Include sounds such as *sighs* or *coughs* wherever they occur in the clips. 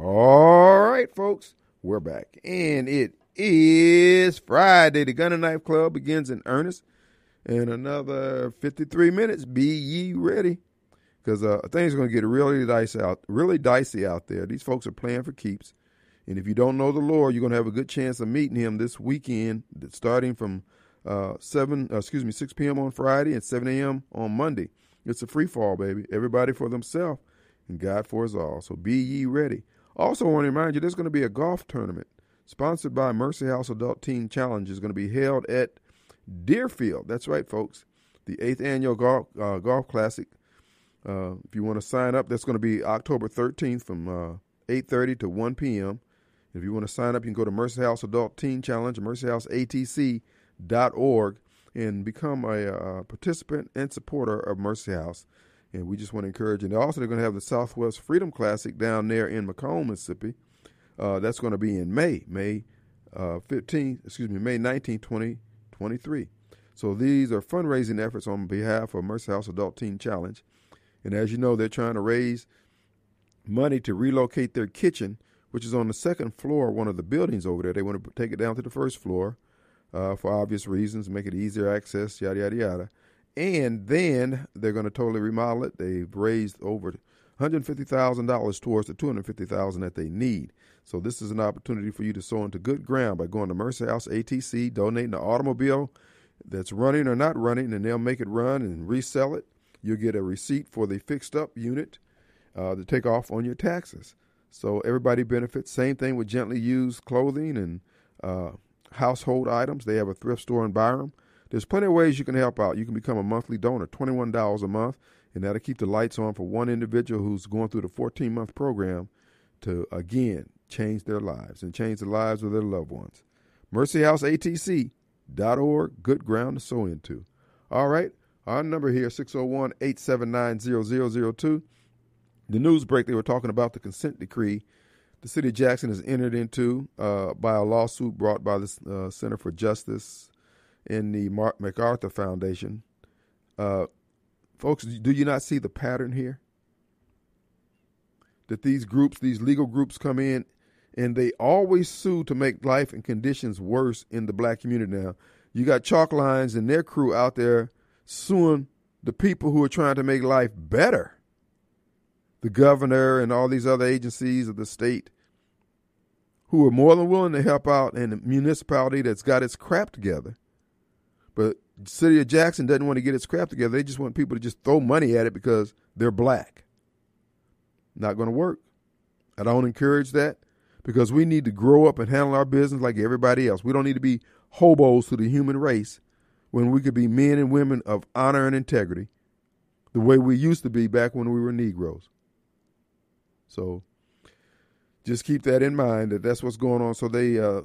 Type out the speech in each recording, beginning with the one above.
All right, folks, we're back. And it is Friday. The Gun and Knife Club begins in earnest. In another 53 minutes, be ye ready. Because uh, things are going to get really dicey out, really dicey out there. These folks are playing for keeps. And if you don't know the Lord, you're going to have a good chance of meeting him this weekend, starting from uh, 7, uh, excuse me, 6 p.m. on Friday and 7 a.m. on Monday. It's a free fall, baby. Everybody for themselves and God for us all. So be ye ready. Also, want to remind you there's going to be a golf tournament sponsored by Mercy House Adult Teen Challenge. is going to be held at Deerfield. That's right, folks. The eighth annual golf uh, golf classic. Uh, if you want to sign up, that's going to be October 13th from uh, 8:30 to 1 p.m. If you want to sign up, you can go to Mercy House Adult Teen Challenge, mercyhouseatc.org, and become a uh, participant and supporter of Mercy House. And we just want to encourage. And also, they're going to have the Southwest Freedom Classic down there in McComb, Mississippi. Uh, that's going to be in May, May uh, 15th, excuse me, May 19th, 2023. So these are fundraising efforts on behalf of Mercy House Adult Teen Challenge. And as you know, they're trying to raise money to relocate their kitchen, which is on the second floor of one of the buildings over there. They want to take it down to the first floor uh, for obvious reasons, make it easier access, yada, yada, yada. And then they're going to totally remodel it. They've raised over $150,000 towards the 250,000 that they need. So this is an opportunity for you to sow into good ground by going to Mercy House ATC, donating the automobile that's running or not running, and they'll make it run and resell it. You'll get a receipt for the fixed up unit uh, to take off on your taxes. So everybody benefits. Same thing with gently used clothing and uh, household items. They have a thrift store in Byram. There's plenty of ways you can help out. You can become a monthly donor, $21 a month, and that'll keep the lights on for one individual who's going through the 14 month program to, again, change their lives and change the lives of their loved ones. MercyHouseATC.org, good ground to sow into. All right, our number here, 601 879 0002. The news break, they were talking about the consent decree the city of Jackson has entered into uh, by a lawsuit brought by the uh, Center for Justice in the Mark MacArthur Foundation. Uh, folks, do you not see the pattern here? That these groups, these legal groups, come in and they always sue to make life and conditions worse in the black community now. You got chalk lines and their crew out there suing the people who are trying to make life better. The governor and all these other agencies of the state who are more than willing to help out and a municipality that's got its crap together but city of Jackson doesn't want to get its crap together. They just want people to just throw money at it because they're black. Not going to work. I don't encourage that because we need to grow up and handle our business like everybody else. We don't need to be hobos to the human race when we could be men and women of honor and integrity the way we used to be back when we were Negroes. So just keep that in mind that that's what's going on. So they uh,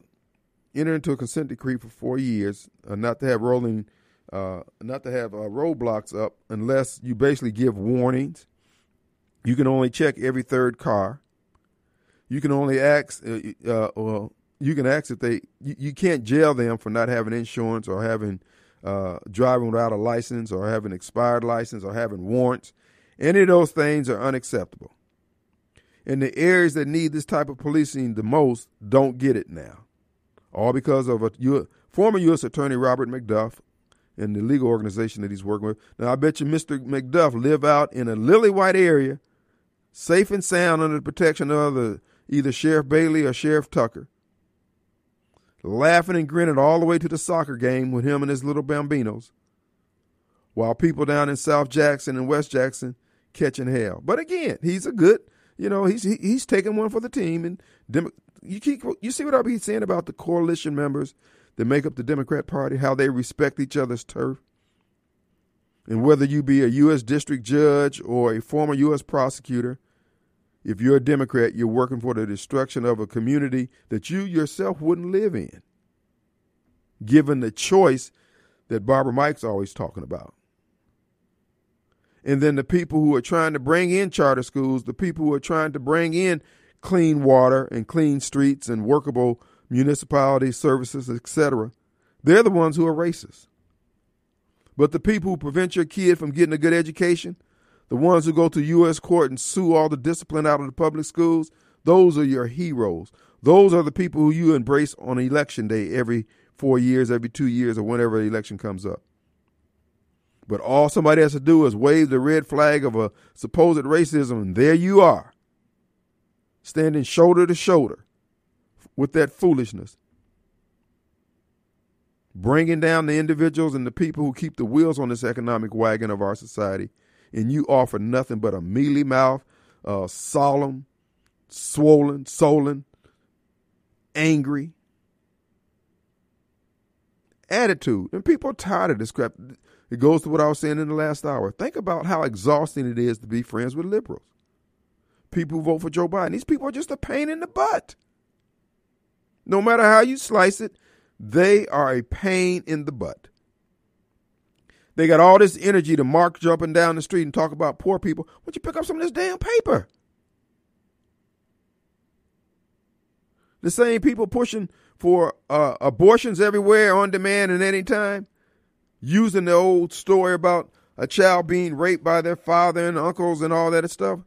enter into a consent decree for four years, uh, not to have rolling, uh, not to have uh, roadblocks up unless you basically give warnings. You can only check every third car. You can only ask, uh, uh, well, you can ask if they, you, you, can't jail them for not having insurance or having driving without a license or having expired license or having warrants. Any of those things are unacceptable. And the areas that need this type of policing the most don't get it now all because of a U- former U.S. Attorney Robert McDuff and the legal organization that he's working with. Now, I bet you Mr. McDuff live out in a lily white area, safe and sound under the protection of the, either Sheriff Bailey or Sheriff Tucker, laughing and grinning all the way to the soccer game with him and his little bambinos, while people down in South Jackson and West Jackson catching hell. But again, he's a good, you know, he's he's taking one for the team, and you keep you see what I be saying about the coalition members that make up the Democrat Party, how they respect each other's turf, and whether you be a U.S. district judge or a former U.S. prosecutor, if you're a Democrat, you're working for the destruction of a community that you yourself wouldn't live in, given the choice that Barbara Mike's always talking about. And then the people who are trying to bring in charter schools, the people who are trying to bring in clean water and clean streets and workable municipality services, etc., they're the ones who are racist. But the people who prevent your kid from getting a good education, the ones who go to U.S. court and sue all the discipline out of the public schools, Those are your heroes. Those are the people who you embrace on election day every four years, every two years, or whenever the election comes up. But all somebody has to do is wave the red flag of a supposed racism, and there you are, standing shoulder to shoulder with that foolishness. Bringing down the individuals and the people who keep the wheels on this economic wagon of our society, and you offer nothing but a mealy mouth, uh, solemn, swollen, sullen, angry attitude. And people are tired of this crap. It goes to what I was saying in the last hour. Think about how exhausting it is to be friends with liberals. People who vote for Joe Biden. These people are just a pain in the butt. No matter how you slice it, they are a pain in the butt. They got all this energy to mark jumping down the street and talk about poor people. Why don't you pick up some of this damn paper? The same people pushing for uh, abortions everywhere on demand and anytime using the old story about a child being raped by their father and uncles and all that stuff.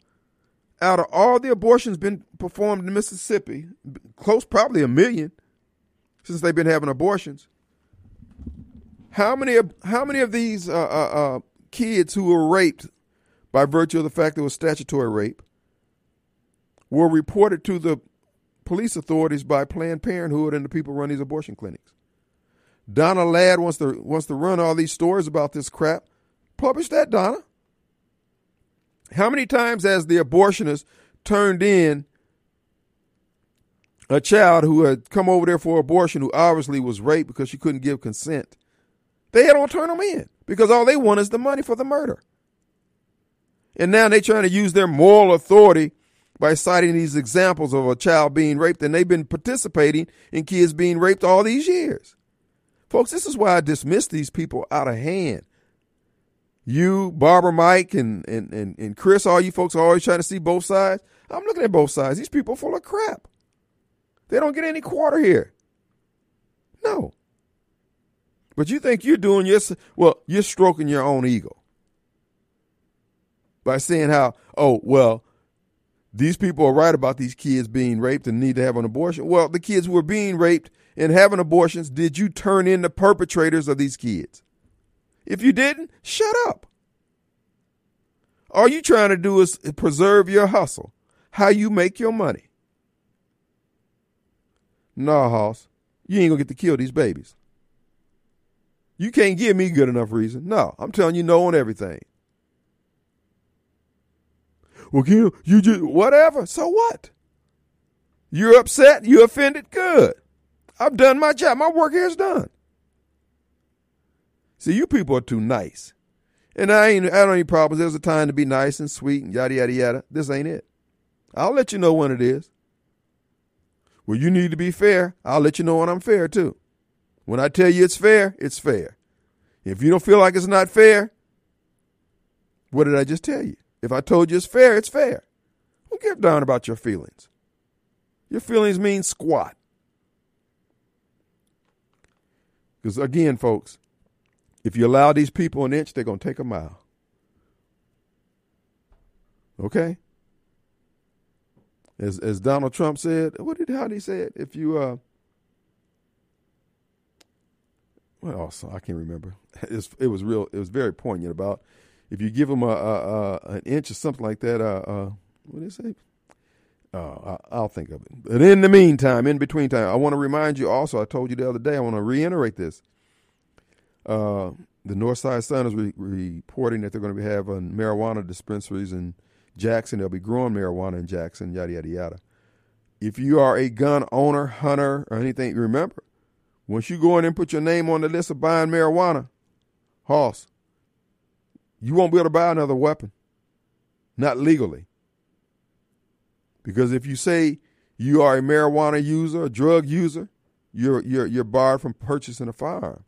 Out of all the abortions been performed in Mississippi, close probably a million since they've been having abortions. How many of how many of these uh, uh, uh, kids who were raped by virtue of the fact it was statutory rape were reported to the police authorities by Planned Parenthood and the people run these abortion clinics? Donna Ladd wants to wants to run all these stories about this crap. Publish that, Donna. How many times has the abortionist turned in a child who had come over there for abortion who obviously was raped because she couldn't give consent? They don't turn them in because all they want is the money for the murder. And now they're trying to use their moral authority by citing these examples of a child being raped, and they've been participating in kids being raped all these years. Folks, this is why I dismiss these people out of hand. You, Barbara, Mike, and, and, and, and Chris, all you folks are always trying to see both sides. I'm looking at both sides. These people are full of crap. They don't get any quarter here. No. But you think you're doing your, well, you're stroking your own ego by saying how, oh, well, these people are right about these kids being raped and need to have an abortion. Well, the kids who are being raped and having abortions, did you turn in the perpetrators of these kids? If you didn't, shut up. All you trying to do is preserve your hustle, how you make your money. Nah, Hoss, you ain't gonna get to kill these babies. You can't give me good enough reason. No, I'm telling you no on everything. Well, Kim, you just whatever. So what? You're upset. You offended. Good. I've done my job. My work here is done. See, you people are too nice. And I ain't I don't any problems. There's a time to be nice and sweet and yada yada yada. This ain't it. I'll let you know when it is. Well, you need to be fair. I'll let you know when I'm fair too. When I tell you it's fair, it's fair. If you don't feel like it's not fair, what did I just tell you? If I told you it's fair, it's fair. Don't give down about your feelings. Your feelings mean squat. Because again, folks, if you allow these people an inch, they're going to take a mile. Okay? As as Donald Trump said, what did how did he say it? If you uh what else? I can't remember. *laughs* It's, it was real. It was very poignant about if you give them a, a, a an inch or something like that. Uh, uh what did it say? Uh, I'll think of it. But in the meantime, in between time, I want to remind you also, I told you the other day, I want to reiterate this. Uh, the Northside Sun is re- reporting that they're going to be having marijuana dispensaries in Jackson. They'll be growing marijuana in Jackson, yada, yada, yada. If you are a gun owner, hunter, or anything, remember, once you go in and put your name on the list of buying marijuana, Hoss, you won't be able to buy another weapon. Not legally. Because if you say you are a marijuana user, a drug user, you're you're you're barred from purchasing a firearm.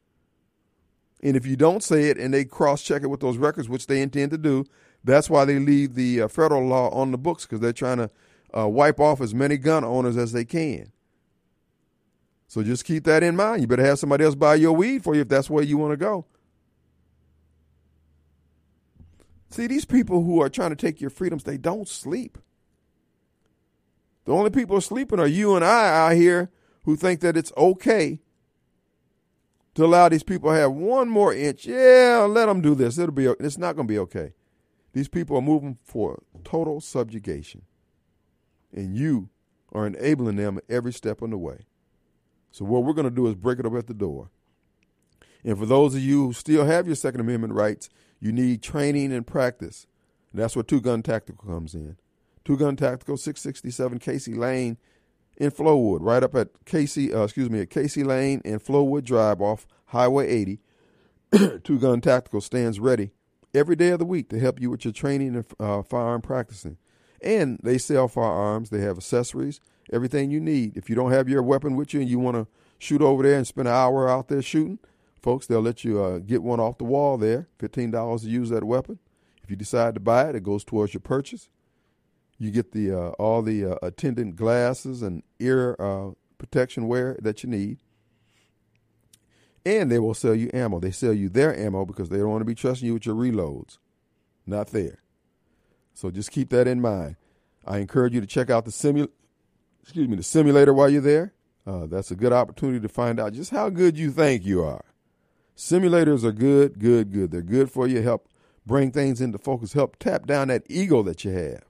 And if you don't say it and they cross check it with those records, which they intend to do, that's why they leave the uh, federal law on the books because they're trying to uh, wipe off as many gun owners as they can. So just keep that in mind. You better have somebody else buy your weed for you if that's where you want to go. See, these people who are trying to take your freedoms, they don't sleep. The only people sleeping are you and I out here who think that it's okay to allow these people to have one more inch. Yeah, let them do this. It'll be. It's not going to be okay. These people are moving for total subjugation, and you are enabling them every step on the way. So what we're going to do is break it up at the door. And for those of you who still have your Second Amendment rights, you need training and practice. And that's where Two Gun Tactical comes in. Two Gun Tactical, 667 Casey Lane in Flowood, right up at Casey, uh, excuse me, at Casey Lane and Flowood Drive off Highway 80. *coughs* Two Gun Tactical stands ready every day of the week to help you with your training and uh, firearm practicing. And they sell firearms. They have accessories, everything you need. If you don't have your weapon with you and you want to shoot over there and spend an hour out there shooting, folks, they'll let you uh, get one off the wall there. Fifteen dollars to use that weapon. If you decide to buy it, it goes towards your purchase. You get the uh, all the uh, attendant glasses and ear uh, protection wear that you need. And they will sell you ammo. They sell you their ammo because they don't want to be trusting you with your reloads. Not there. So just keep that in mind. I encourage you to check out the simu- excuse me, the simulator while you're there. Uh, that's a good opportunity to find out just how good you think you are. Simulators are good, good, good. They're good for you. Help bring things into focus. Help tap down that ego that you have.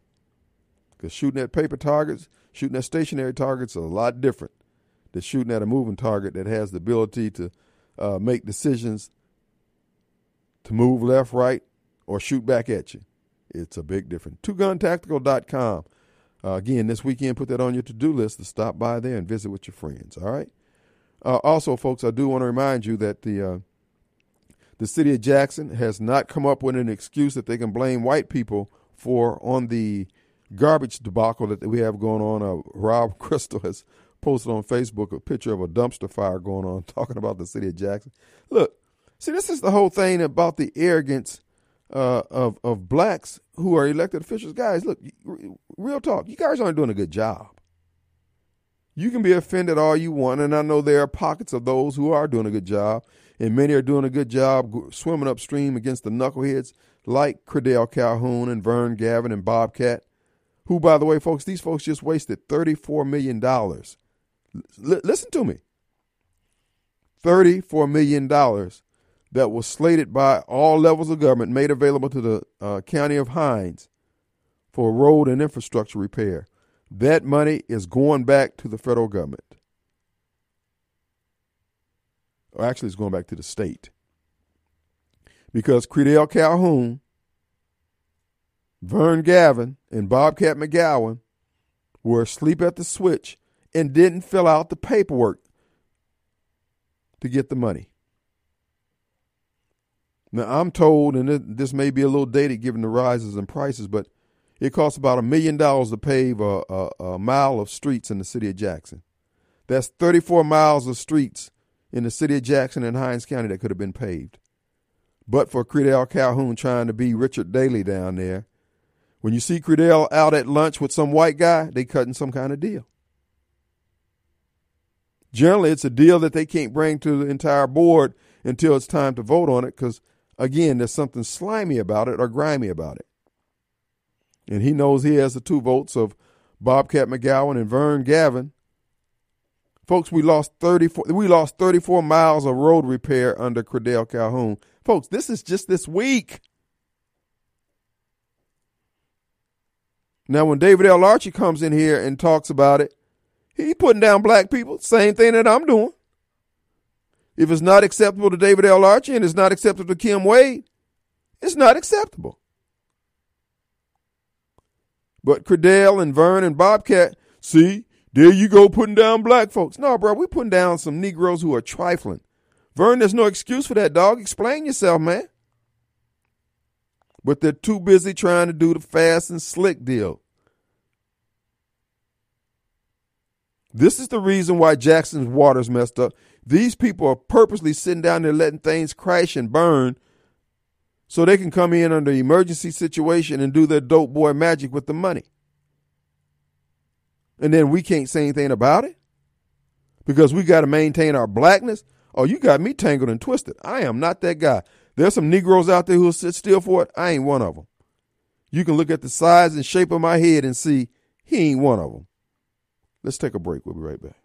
Because shooting at paper targets, shooting at stationary targets, is a lot different than shooting at a moving target that has the ability to uh, make decisions to move left, right, or shoot back at you. It's a big difference. TwoGunTactical.com. Uh, again, this weekend, put that on your to do list to stop by there and visit with your friends. All right. Uh, also, folks, I do want to remind you that the uh, the city of Jackson has not come up with an excuse that they can blame white people for on the garbage debacle that we have going on. Uh, Rob *laughs* Crystal has posted on Facebook a picture of a dumpster fire going on, *laughs* talking about the city of Jackson. Look, see, this is the whole thing about the arrogance uh, of of blacks who are elected officials. Guys, look, real talk. You guys aren't doing a good job. You can be offended all you want, and I know there are pockets of those who are doing a good job, and many are doing a good job swimming upstream against the knuckleheads like Credell Calhoun and Vern Gavin and Bobcat, who, by the way, folks, these folks just wasted $34 million. L- listen to me $34 million that was slated by all levels of government, made available to the uh, county of Hinds for road and infrastructure repair. That money is going back to the federal government. Or actually, it's going back to the state. Because Credell Calhoun, Vern Gavin, and Bobcat McGowan were asleep at the switch and didn't fill out the paperwork to get the money. Now, I'm told, and this may be a little dated given the rises in prices, but it costs about a million dollars to pave a, a, a, mile of streets in the city of Jackson. That's 34 miles of streets in the city of Jackson and Hinds County that could have been paved. But for Credell Calhoun trying to be Richard Daley down there, when you see Credell out at lunch with some white guy, they cutting some kind of deal. Generally, it's a deal that they can't bring to the entire board until it's time to vote on it because Again, there's something slimy about it or grimy about it. And he knows he has the two votes of Bobcat McGowan and Vern Gavin. Folks, we lost 34 we lost 34 miles of road repair under Credell Calhoun. Folks, this is just this week. Now when David L. Archie comes in here and talks about it, he putting down black people, same thing that I'm doing. If it's not acceptable to David L. Archie and it's not acceptable to Kim Wade, it's not acceptable. But Credell and Vern and Bobcat, see, there you go putting down black folks. No, bro, we putting down some Negroes who are trifling. Vern, there's no excuse for that, dog. Explain yourself, man. But they're too busy trying to do the fast and slick deal. This is the reason why Jackson's water's messed up. These people are purposely sitting down there letting things crash and burn so they can come in under emergency situation and do their dope boy magic with the money. And then we can't say anything about it because we got to maintain our blackness. Oh, you got me tangled and twisted. I am not that guy. There's some Negroes out there who'll sit still for it. I ain't one of them. You can look at the size and shape of my head and see he ain't one of them. Let's take a break. We'll be right back.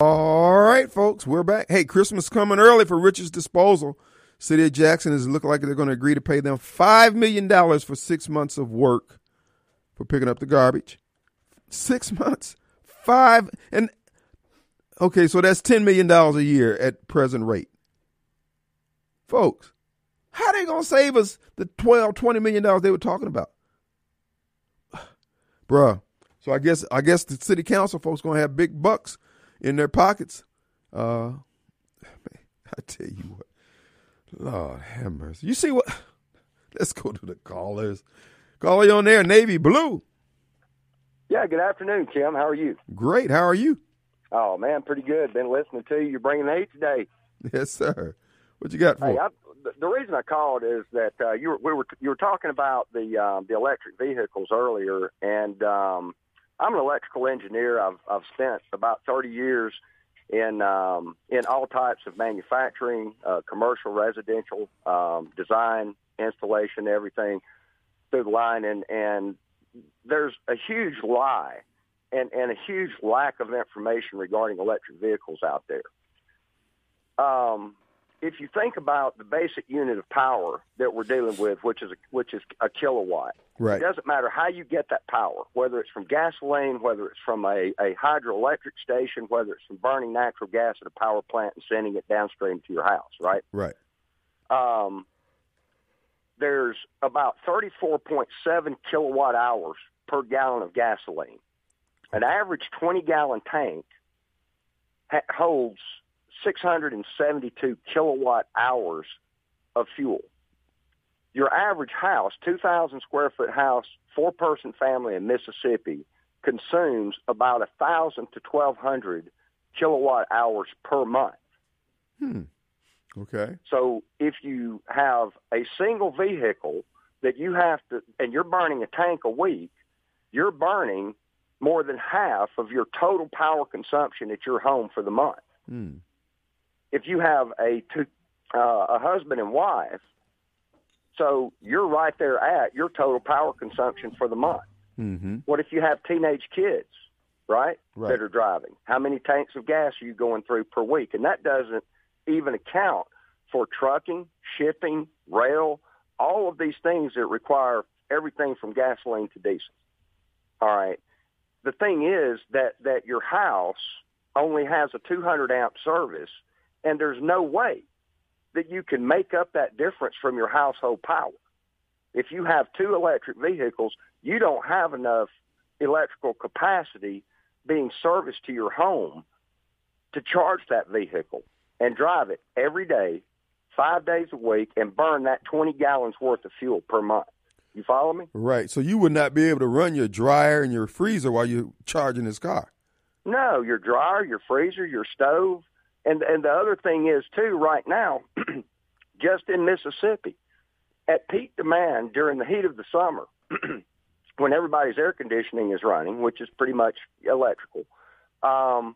All right, folks, we're back. Hey, Christmas coming early for Rich's Disposal. City of Jackson is looking like they're going to agree to pay them $5 million for six months of work for picking up the garbage. Six months? Five? And okay, so that's $10 million a year at present rate. Folks, how they going to save us the 12, $20 million they were talking about? *sighs* Bruh. So I guess I guess the city council folks going to have big bucks in their pockets. Uh, man, *sighs* I tell you what, Lord have mercy. You see what? *sighs* Let's go to the callers. Caller, you on there, Navy Blue. Yeah, good afternoon, Kim. How are you? Great. How are you? Oh man, pretty good. Been listening to you. You're bringing the heat today. *laughs* Yes, sir. What you got for? Hey, I, the reason I called is that uh, you were we were you were talking about the um, the electric vehicles earlier, and um, I'm an electrical engineer. I've I've spent about 30 years in um, in all types of manufacturing, uh, commercial, residential, um, design, installation, everything through the line, and and there's a huge lie and and a huge lack of information regarding electric vehicles out there. Um, if you think about the basic unit of power that we're dealing with, which is a, which is a kilowatt, right. it doesn't matter how you get that power, whether it's from gasoline, whether it's from a, a hydroelectric station, whether it's from burning natural gas at a power plant and sending it downstream to your house, right? Right. Um, there's about 34.7 kilowatt hours per gallon of gasoline. An average 20 gallon tank ha- holds 672 kilowatt hours of fuel. Your average house, 2,000 square foot house, four person family in Mississippi, consumes about 1,000 to 1,200 kilowatt hours per month. Hmm. Okay. So if you have a single vehicle that you have to, and you're burning a tank a week, you're burning more than half of your total power consumption at your home for the month. Hmm if you have a two, uh, a husband and wife, so you're right there at your total power consumption for the month. Mm-hmm. What if you have teenage kids, right, right, that are driving? How many tanks of gas are you going through per week? And that doesn't even account for trucking, shipping, rail, all of these things that require everything from gasoline to diesel. All right. The thing is that that your house only has a 200 amp service and there's no way that you can make up that difference from your household power. If you have two electric vehicles, you don't have enough electrical capacity being serviced to your home to charge that vehicle and drive it every day, five days a week, and burn that 20 gallons worth of fuel per month. You follow me? Right. So you would not be able to run your dryer and your freezer while you're charging this car. No, your dryer, your freezer, your stove, and and the other thing is too, right now, *clears throat* just in Mississippi, at peak demand during the heat of the summer, *clears throat* when everybody's air conditioning is running, which is pretty much electrical, um,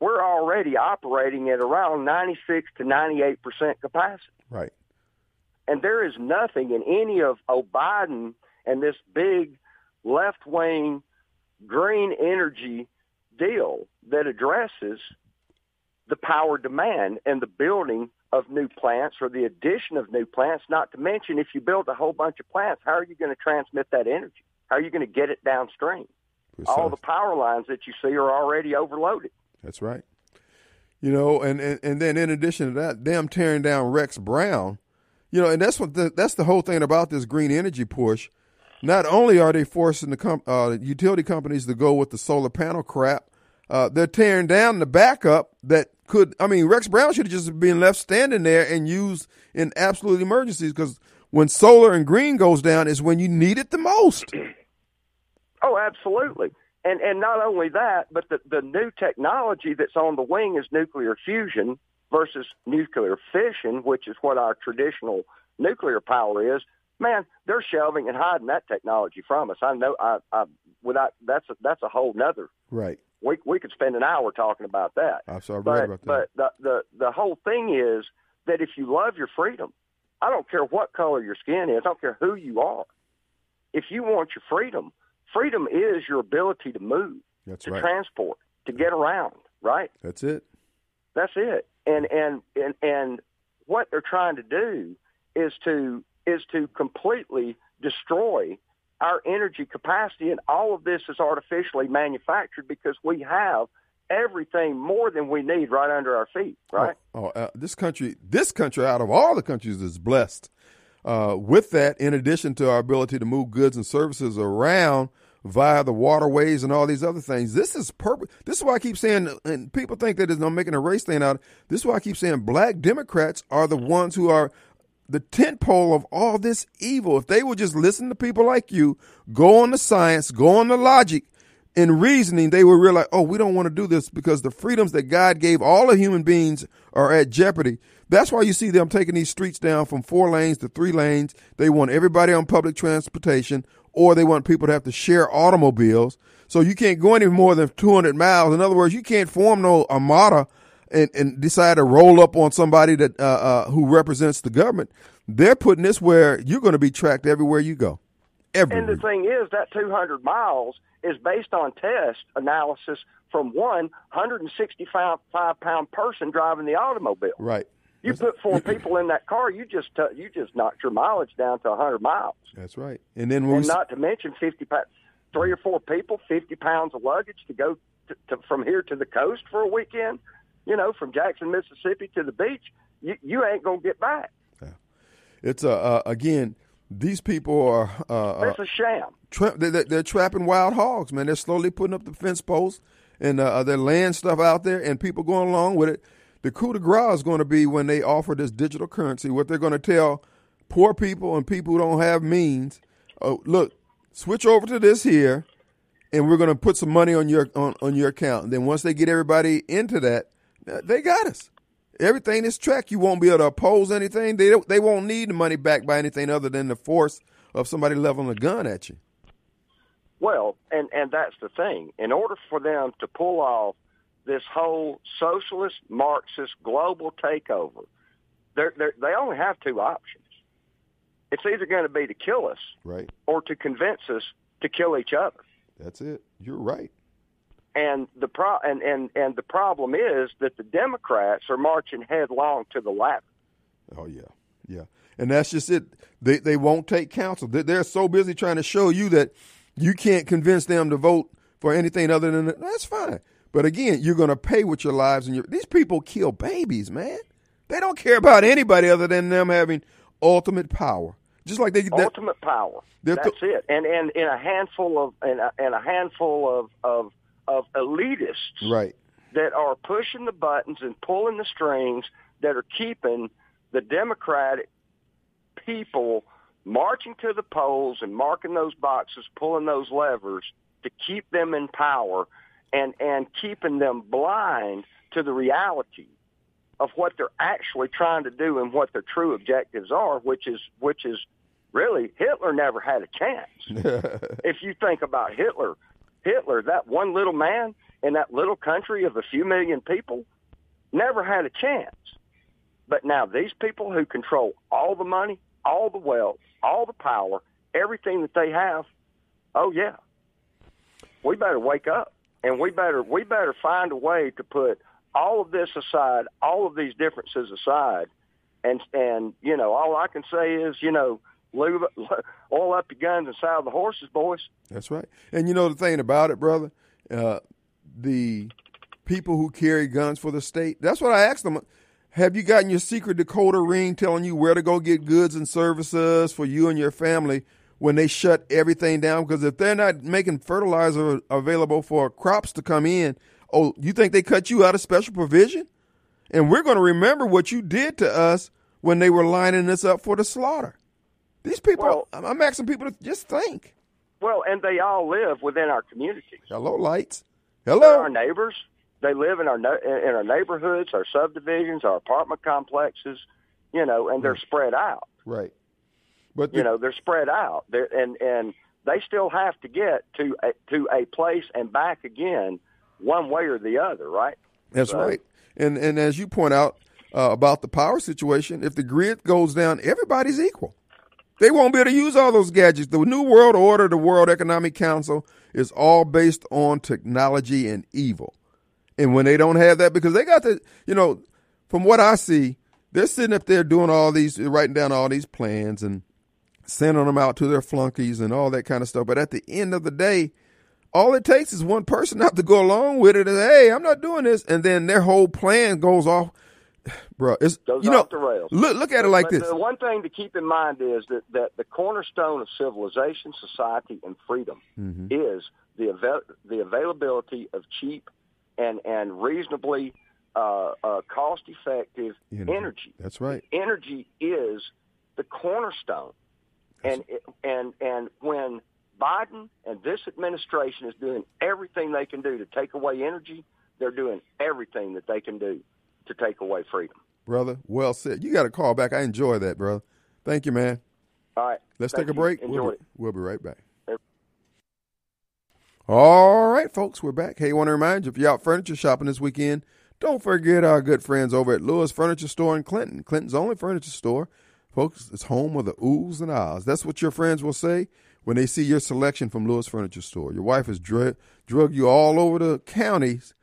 we're already operating at around 96 to 98 percent capacity. Right. And there is nothing in any of O'Biden and this big left wing green energy deal that addresses the power demand and the building of new plants or the addition of new plants, not to mention if you build a whole bunch of plants, how are you going to transmit that energy? How are you going to get it downstream? Precise. All the power lines that you see are already overloaded. That's right. You know, and, and, and then in addition to that, them tearing down Rex Brown, you know, and that's what the, that's the whole thing about this green energy push. Not only are they forcing the com- uh, utility companies to go with the solar panel crap, uh, they're tearing down the backup that could. I mean, Rex Brown should have just been left standing there and used in absolute emergencies because when solar and green goes down is when you need it the most. *clears throat* Oh, absolutely. And and not only that, but the, the new technology that's on the wing is nuclear fusion versus nuclear fission, which is what our traditional nuclear power is. Man, they're shelving and hiding that technology from us. I know. I, I without that's a, that's a whole nother right we we could spend an hour talking about that. I saw but, about that. But the, the the whole thing is that if you love your freedom, I don't care what color your skin is, I don't care who you are. if you want your freedom, freedom is your ability to move, That's to right. transport, to get around, right? That's it. That's it. And and and and what they're trying to do is to is to completely destroy our energy capacity and all of this is artificially manufactured because we have everything more than we need right under our feet, right? Oh, oh, uh, this country, this country out of all the countries is blessed uh, with that. In addition to our ability to move goods and services around via the waterways and all these other things, this is perfect. This is why I keep saying, and people think that I'm making a race thing out. This is why I keep saying black Democrats are the ones who are the tent pole of all this evil. If they would just listen to people like you, go on the science, go on the logic, and reasoning, they would realize, oh, we don't want to do this because the freedoms that God gave all the human beings are at jeopardy. That's why you see them taking these streets down from four lanes to three lanes. They want everybody on public transportation, or they want people to have to share automobiles. So you can't go any more than 200 miles. In other words, you can't form no armada and, and decide to roll up on somebody that uh, uh, who represents the government. They're putting this where you're going to be tracked everywhere you go. Everywhere. And the thing is, that 200 miles is based on test analysis from one 165 pound person driving the automobile. Right. You put four people in that car, you just uh, you just knocked your mileage down to 100 miles. That's right. And then, when and not to mention 50 pounds, three or four people, 50 pounds of luggage to go to, to, from here to the coast for a weekend. You know, from Jackson, Mississippi to the beach, you, you ain't gonna get back. Yeah. It's a uh, again. These people are. Uh, It's a sham. Tra- they're, they're, trapping wild hogs, man. They're slowly putting up the fence posts and uh, they're laying stuff out there, and people going along with it. The coup de grace is going to be when they offer this digital currency. What they're going to tell poor people and people who don't have means, oh, look, switch over to this here, and we're going to put some money on your on, on your account. And then once they get everybody into that, they got us. Everything is tracked. You won't be able to oppose anything. They they won't need the money back by anything other than the force of somebody leveling a gun at you. Well, and and that's the thing. In order for them to pull off this whole socialist, Marxist, global takeover, they're, they're, they only have two options. It's either going to be to kill us, right, or to convince us to kill each other. That's it. You're right. And the pro and, and, and the problem is that the Democrats are marching headlong to the latter. Oh yeah, yeah, and that's just it. They they won't take counsel. They're so busy trying to show you that you can't convince them to vote for anything other than that. that's fine. But again, you're going to pay with your lives, and your, these people kill babies, man. They don't care about anybody other than them having ultimate power. Just like they ultimate power. That's th- it. And and in a handful of and a, and a handful of of of elitists, right, that are pushing the buttons and pulling the strings that are keeping the Democratic people marching to the polls and marking those boxes, pulling those levers to keep them in power and, and keeping them blind to the reality of what they're actually trying to do and what their true objectives are, which is which is really Hitler never had a chance. *laughs* if you think about Hitler, Hitler, that one little man in that little country of a few million people, never had a chance. But now these people who control all the money, all the wealth, all the power, everything that they have, oh yeah, we better wake up and we better we better find a way to put all of this aside, all of these differences aside, and and you know all I can say is you know lube, *laughs* oil up your guns and saddle the horses, boys. That's right. And you know the thing about it, brother, uh, the people who carry guns for the state. That's what I asked them. Have you gotten your secret decoder ring telling you where to go get goods and services for you and your family when they shut everything down? Because if they're not making fertilizer available for crops to come in, oh, you think they cut you out of special provision? And we're going to remember what you did to us when they were lining us up for the slaughter. These people, well, I'm asking people to just think. Well, and they all live within our communities. Hello, lights. Hello, They're our neighbors. They live in our in our neighborhoods, our subdivisions, our apartment complexes, you know, and they're spread out. Right. But the, you know, they're spread out. They're, and and they still have to get to a, to a place and back again, one way or the other. Right. That's so, right. And and as you point out uh, about the power situation, if the grid goes down, everybody's equal. They won't be able to use all those gadgets. The New World Order, the World Economic Council, is all based on technology and evil. And when they don't have that, because they got the, you know, from what I see, they're sitting up there doing all these, writing down all these plans and sending them out to their flunkies and all that kind of stuff. But at the end of the day, all it takes is one person not to go along with it and hey, I'm not doing this, and then their whole plan goes off. *sighs* Bro, it's Goes you know off the rails. look look at it like but this. The one thing to keep in mind is that, that the cornerstone of civilization, society, and freedom Mhm. is the avail- the availability of cheap and and reasonably uh, uh, cost effective Energy. energy. That's right. Energy is the cornerstone, and and and when Biden and this administration is doing everything they can do to take away energy, they're doing everything that they can do to take away freedom. Brother, well said. You got a call back. I enjoy that, brother. Thank you, man. All right, Let's Thank take a break. Enjoy we'll, be, it. we'll be right back. All right, folks, we're back. Hey, want to remind you if you're out furniture shopping this weekend, don't forget our good friends over at Lewis Furniture Store in Clinton. Clinton's only furniture store. Folks, it's home of the oohs and ahs. That's what your friends will say when they see your selection from Lewis Furniture Store. Your wife has dr- drug you all over the counties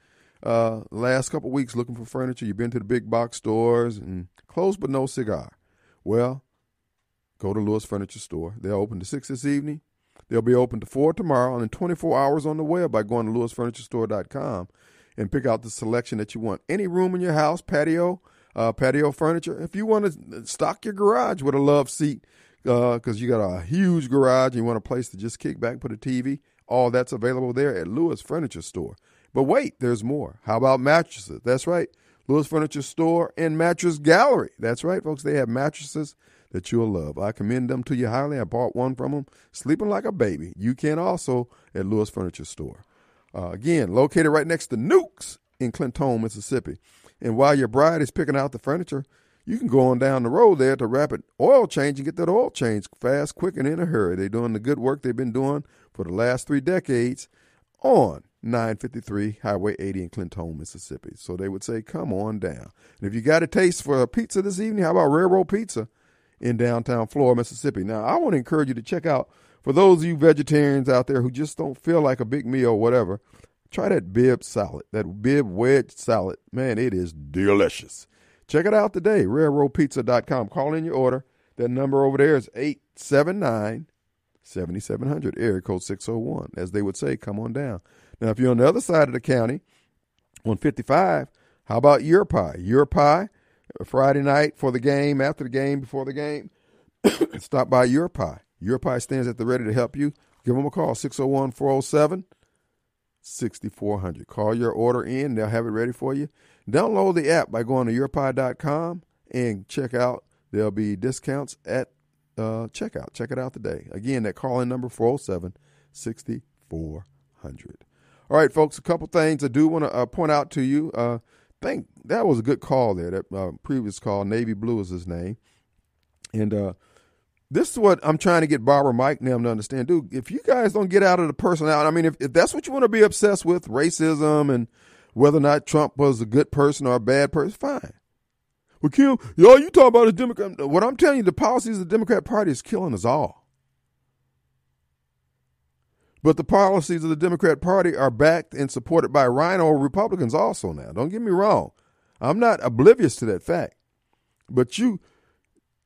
uh, last couple weeks looking for furniture. You've been to the big box stores and closed but no cigar. Well, go to Lewis Furniture Store. They're open to 6 this evening. They'll be open to 4 tomorrow and 24 hours on the web by going to lewisfurnituresstore.com and pick out the selection that you want. Any room in your house, patio, uh, patio furniture. If you want to stock your garage with a love seat, because you got a huge garage and you want a place to just kick back, put a TV, all that's available there at Lewis Furniture Store. But wait, there's more. How about mattresses? That's right. Lewis Furniture Store and Mattress Gallery. That's right, folks. They have mattresses that you'll love. I commend them to you highly. I bought one from them, sleeping like a baby. You can also at Lewis Furniture Store. Uh, again, located right next to Newk's in Clinton, Mississippi. And while your bride is picking out the furniture, you can go on down the road there to Rapid Oil Change and get that oil change fast, quick, and in a hurry. They're doing the good work they've been doing for the last three decades on 953 Highway 80 in Clinton, Mississippi. So they would say, come on down. And if you got a taste for a pizza this evening, how about Railroad Pizza in downtown Flora, Mississippi? Now, I want to encourage you to check out, for those of you vegetarians out there who just don't feel like a big meal or whatever, try that Bibb salad, that Bibb wedge salad. Man, it is delicious. Check it out today, railroadpizza.com. Call in your order. That number over there is 879 7700, area code 601. As they would say, come on down. Now, if you're on the other side of the county, on 55, how about your pie? Your pie, uh, Friday night for the game, after the game, before the game, *coughs* stop by your pie. Your pie stands at the ready to help you. Give them a call, 601 407 6400. Call your order in, they'll have it ready for you. Download the app by going to yourpie.com and check out. There'll be discounts at uh, checkout. Check it out today. Again, that call in number 407 6400. All right, folks, a couple things I do want to uh, point out to you. Uh, think that was a good call there. That uh, previous call, Navy Blue is his name. And uh, this is what I'm trying to get Barbara Mike them to understand. Dude, if you guys don't get out of the personality, I mean, if, if that's what you want to be obsessed with, racism and whether or not Trump was a good person or a bad person, fine. Well, Kim, y'all, you talk about a Democrat. What I'm telling you, the policies of the Democrat Party is killing us all. But the policies of the Democrat Party are backed and supported by RINO Republicans also now. Don't get me wrong. I'm not oblivious to that fact. But you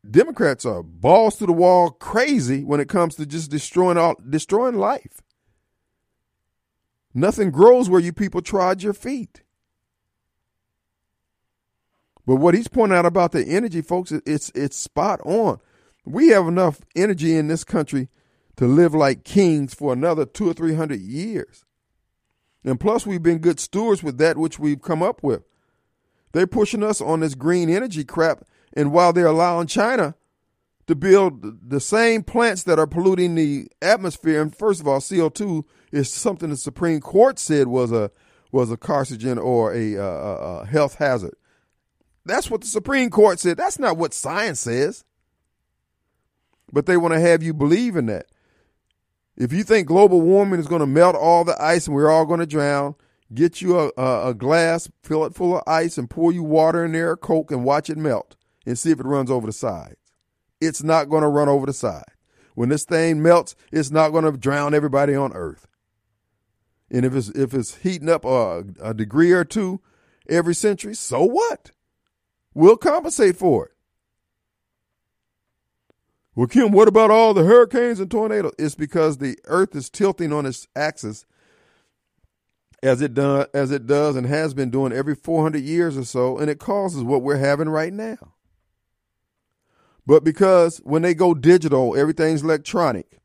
Democrats are balls to the wall crazy when it comes to just destroying all destroying life. Nothing grows where you people trod your feet. But what he's pointing out about the energy, folks, it's it's spot on. We have enough energy in this country to live like kings for another two or three hundred years. And plus, we've been good stewards with that which we've come up with. They're pushing us on this green energy crap, and while they're allowing China to build the same plants that are polluting the atmosphere, and first of all, CO two is something the Supreme Court said was a was a carcinogen or a, a, a health hazard. That's what the Supreme Court said. That's not what science says. But they want to have you believe in that. If you think global warming is going to melt all the ice and we're all going to drown, get you a, a, a, glass, fill it full of ice, and pour you water in there, Coke, and watch it melt and see if it runs over the sides. it's not going to run over the side. When this thing melts, it's not going to drown everybody on Earth. And if it's if it's heating up a, a degree or two every century, so what? We'll compensate for it. Well, Kim, what about all the hurricanes and tornadoes? It's because the Earth is tilting on its axis as it does as it does and has been doing every 400 years or so, and it causes what we're having right now. But because when they go digital, everything's electronic,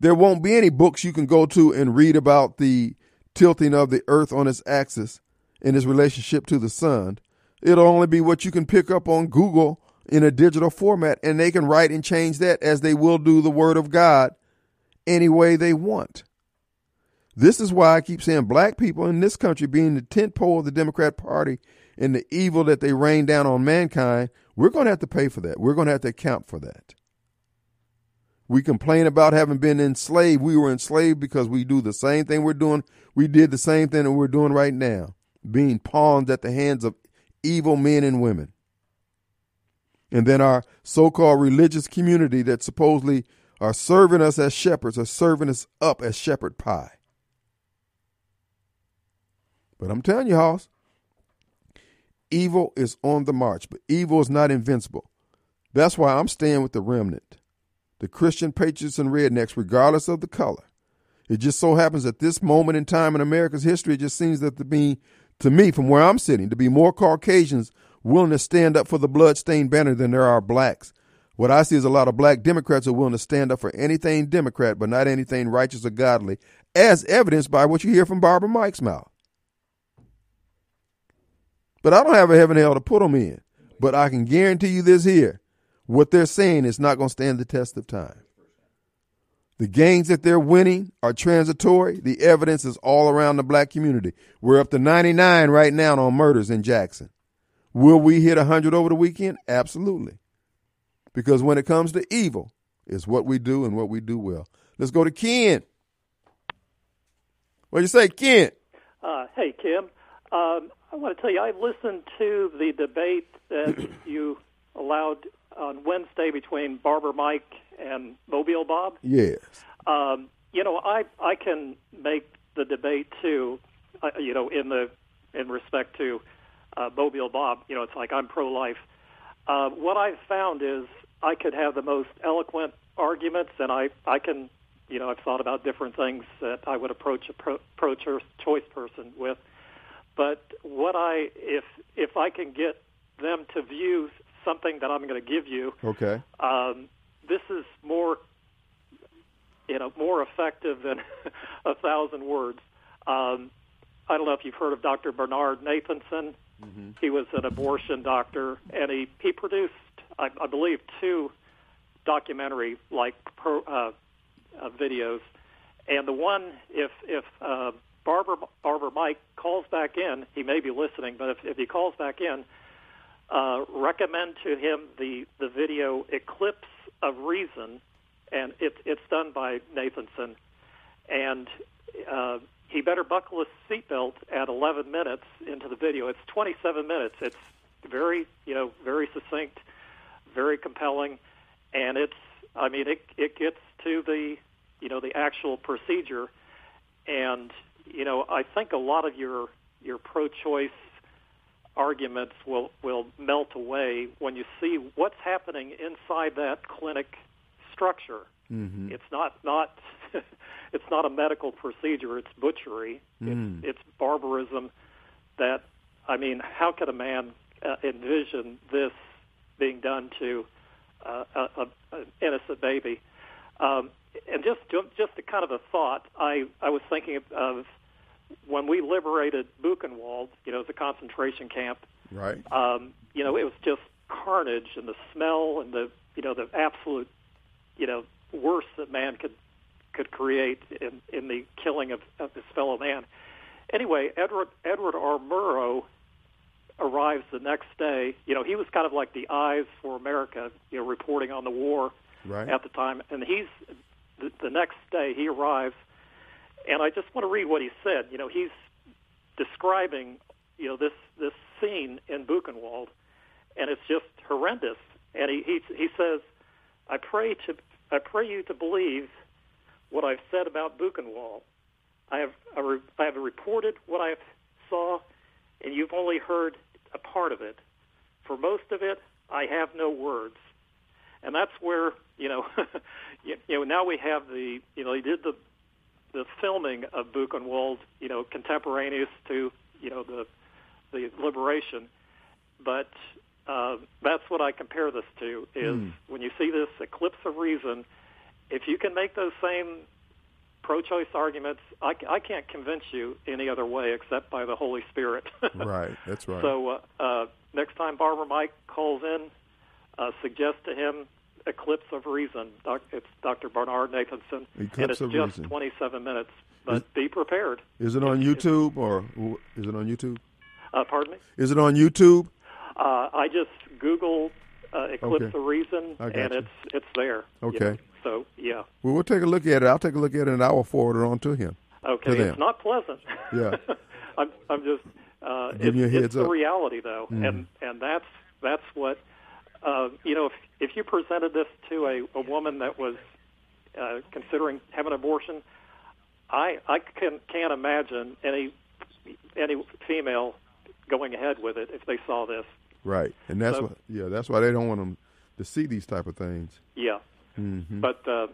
there won't be any books you can go to and read about the tilting of the earth on its axis and its relationship to the sun. It'll only be what you can pick up on Google in a digital format, and they can write and change that as they will do the Word of God any way they want. This is why I keep saying black people in this country being the tent pole of the Democrat Party and the evil that they rain down on mankind, we're going to have to pay for that. We're going to have to account for that. We complain about having been enslaved. We were enslaved because we do the same thing we're doing. We did the same thing that we're doing right now, being pawns at the hands of evil men and women. And then our so called religious community that supposedly are serving us as shepherds are serving us up as shepherd pie. But I'm telling you, Hoss, evil is on the march, but evil is not invincible. That's why I'm staying with the remnant, the Christian patriots and rednecks, regardless of the color. It just so happens at this moment in time in America's history, it just seems that to be, to me, from where I'm sitting, to be more Caucasians willing to stand up for the bloodstained banner than there are blacks. What I see is a lot of black Democrats are willing to stand up for anything Democrat, but not anything righteous or godly, as evidenced by what you hear from Barber Mike's mouth. But I don't have a heaven hell to put them in. But I can guarantee you this here. What they're saying is not going to stand the test of time. The gains that they're winning are transitory. The evidence is all around the black community. We're up to 99 right now on murders in Jackson. Will we hit 100 over the weekend? Absolutely. Because when it comes to evil, it's what we do and what we do well. Let's go to Ken. What do you say, Ken? Uh, hey, Kim. Um, I want to tell you, I listened to the debate that *clears throat* you allowed on Wednesday between Barber Mike and Mobile Bob. Yes. Um, you know, I I can make the debate too. Uh, you know, in the in respect to uh, Mobile Bob. You know, it's like I'm pro-life. Uh, what I've found is I could have the most eloquent arguments, and I I can you know I've thought about different things that I would approach a pro, pro-choice person with. But what I if if I can get them to view something that I'm going to give you, okay, um, this is more you know more effective than *laughs* a thousand words. Um, I don't know if you've heard of Dr. Bernard Nathanson. Mm-hmm. He was an abortion doctor, and he he produced, I, I believe, two documentary like pro, uh, uh, videos. And the one, if if uh, Barber Barber Mike calls back in, he may be listening, but if, if he calls back in, uh, recommend to him the the video Eclipse of Reason, and it, it's done by Nathanson, and uh, he better buckle his seatbelt at 11 minutes into the video. It's 27 minutes. It's very you know very succinct, very compelling, and it's I mean it it gets to the you know the actual procedure, and you know, I think a lot of your your pro-choice arguments will will melt away when you see what's happening inside that clinic structure. Mm-hmm. It's not not *laughs* it's not a medical procedure. It's butchery. Mm. It's, it's barbarism. That I mean, how could a man uh, envision this being done to uh, a, a, an innocent baby? Um, and just just a kind of a thought, I I was thinking of, of when we liberated Buchenwald, you know, the concentration camp. Right. Um, you know, it was just carnage and the smell and the you know the absolute you know worst that man could could create in in the killing of, of his fellow man. Anyway, Edward Edward R. Murrow arrives the next day. You know, he was kind of like the eyes for America, you know, reporting on the war right. at the time. And he's the, next day he arrives and I just want to read what he said. You know, he's describing, you know, this this scene in Buchenwald, and it's just horrendous. and he he, he says, "I pray to I pray you to believe what I've said about Buchenwald. I have I have reported what I saw, and you've only heard a part of it. For most of it, I have no words." And that's where you know, *laughs* you, you know, now we have the you know he did the the filming of Buchenwald, you know, contemporaneous to you know the the liberation. But uh, that's what I compare this to is mm. when you see this eclipse of reason, if you can make those same pro-choice arguments, I, I can't convince you any other way except by the Holy Spirit. *laughs* right, that's right. So uh, uh, next time Barber Mike calls in, uh, suggest to him Eclipse of Reason. It's Dr. Bernard Nathanson, Eclipse and it's just Reason. 27 minutes. But is, be prepared. Is it on YouTube or is it on YouTube? Uh, pardon me. Is it on YouTube? Uh, I just Google uh, Eclipse Okay. of Reason, and you. it's it's there. you Okay. know. So yeah. Well, we'll take a look at it. I'll take a look at it and I will forward it on to him. Okay, To it's not pleasant. *laughs* Yeah. I'm I'm just uh, Giving it's, you a it's heads the reality though, Mm. and and that's that's what uh, you know. If if you presented this to a, a woman that was uh, considering having an abortion, I I can can't imagine any any female going ahead with it if they saw this. Right. And that's So- why yeah, that's why they don't want them to see these type of things. Yeah, hmm but uh,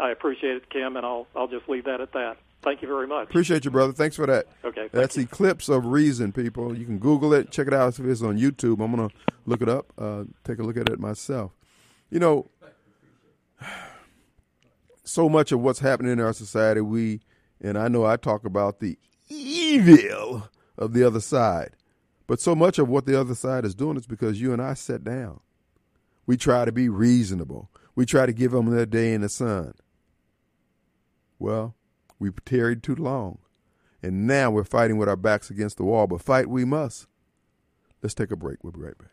I appreciate it, Kim, and I'll I'll just leave that at that. Thank you very much. Appreciate you, brother. Thanks for that. Okay, That's you. Eclipse of Reason, people. You can Google it, check it out if it's on YouTube. I'm gonna look it up, uh, take a look at it myself. You know, *sighs* so much of what's happening in our society, we and I know I talk about the evil of the other side, but so much of what the other side is doing is because you and I sat down. We try to be reasonable. We try to give them their day in the sun. Well, we tarried too long. And now we're fighting with our backs against the wall, but fight we must. Let's take a break. We'll be right back.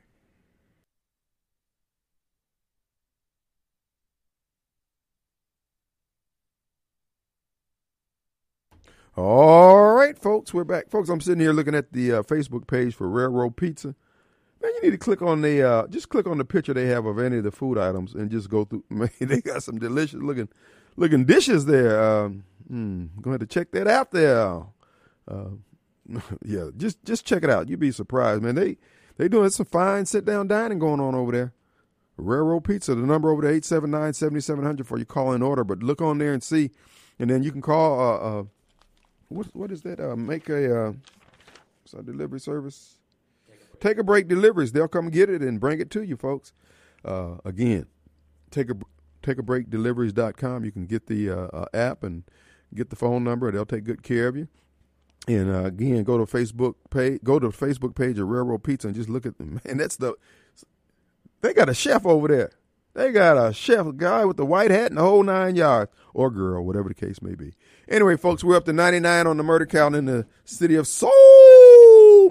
All right, folks, we're back. Folks, I'm sitting here looking at the uh, Facebook page for Railroad Pizza. Man, you need to click on the uh, just click on the picture they have of any of the food items and just go through. *laughs* Man, they got some delicious looking looking dishes there. Um, mm, go ahead to check that out there. Uh, *laughs* yeah, just just check it out. You'd be surprised, man. They they doing some fine sit down dining going on over there. Railroad Pizza, the number over there, 879-7700 for your call in order. But look on there and see. And then you can call, uh, uh, what, what is that? Uh, make a, uh, our delivery service? Take a break deliveries. They'll come get it and bring it to you, folks. Uh, again, take a, take a break deliveries.com. You can get the uh, uh, app and get the phone number. They'll take good care of you. And uh, again, go to Facebook page. Go to the Facebook page of Railroad Pizza and just look at them. *laughs* Man, that's the. They got a chef over there. They got a chef, a guy with the white hat and the whole nine yards, or girl, whatever the case may be. Anyway, folks, we're up to 99 on the murder count in the city of so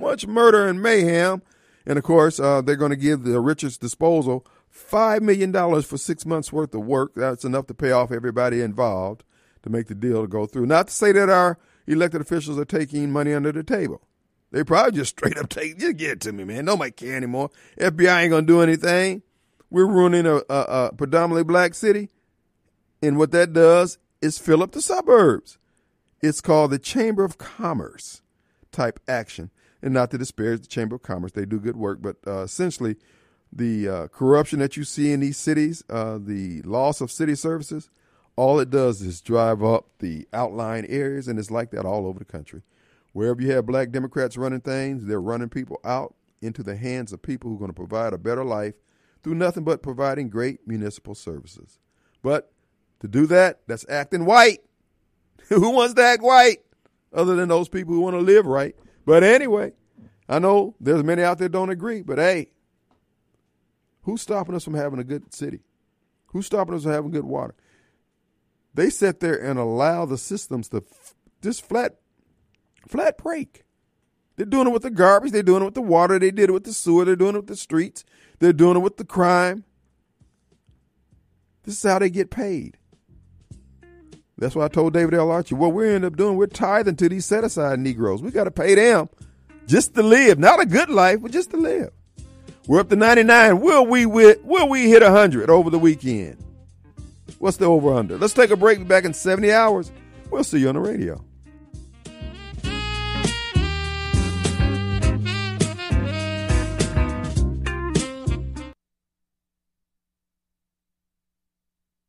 much murder and mayhem. And of course, uh, they're going to give the Richards Disposal $5 million for six months worth of work. That's enough to pay off everybody involved to make the deal to go through. Not to say that our elected officials are taking money under the table. They probably just straight up take, just give it to me, man. Nobody care anymore. FBI ain't gonna do anything. We're ruining a, a, a predominantly black city, and what that does is fill up the suburbs. It's called the Chamber of Commerce type action, and not to disparage the Chamber of Commerce. They do good work, but uh, essentially, the uh, corruption that you see in these cities, uh, the loss of city services, all it does is drive up the outlying areas, and it's like that all over the country. Wherever you have black Democrats running things, they're running people out into the hands of people who are going to provide a better life through nothing but providing great municipal services. But to do that, that's acting white. *laughs* who wants to act white other than those people who want to live right? But anyway, I know there's many out there don't agree, but hey, who's stopping us from having a good city? Who's stopping us from having good water? They sit there and allow the systems to f- just flat flat break. They're doing it with the garbage. They're doing it with the water. They did it with the sewer. They're doing it with the streets. They're doing it with the crime. This is how they get paid. That's why I told David L. Archie, what we end up doing, we're tithing to these set aside Negroes. We got to pay them just to live. Not a good life, but just to live. We're up to 99. Will we will we hit 100 over the weekend? What's the over under? Let's take a break back in 70 hours. We'll see you on the radio.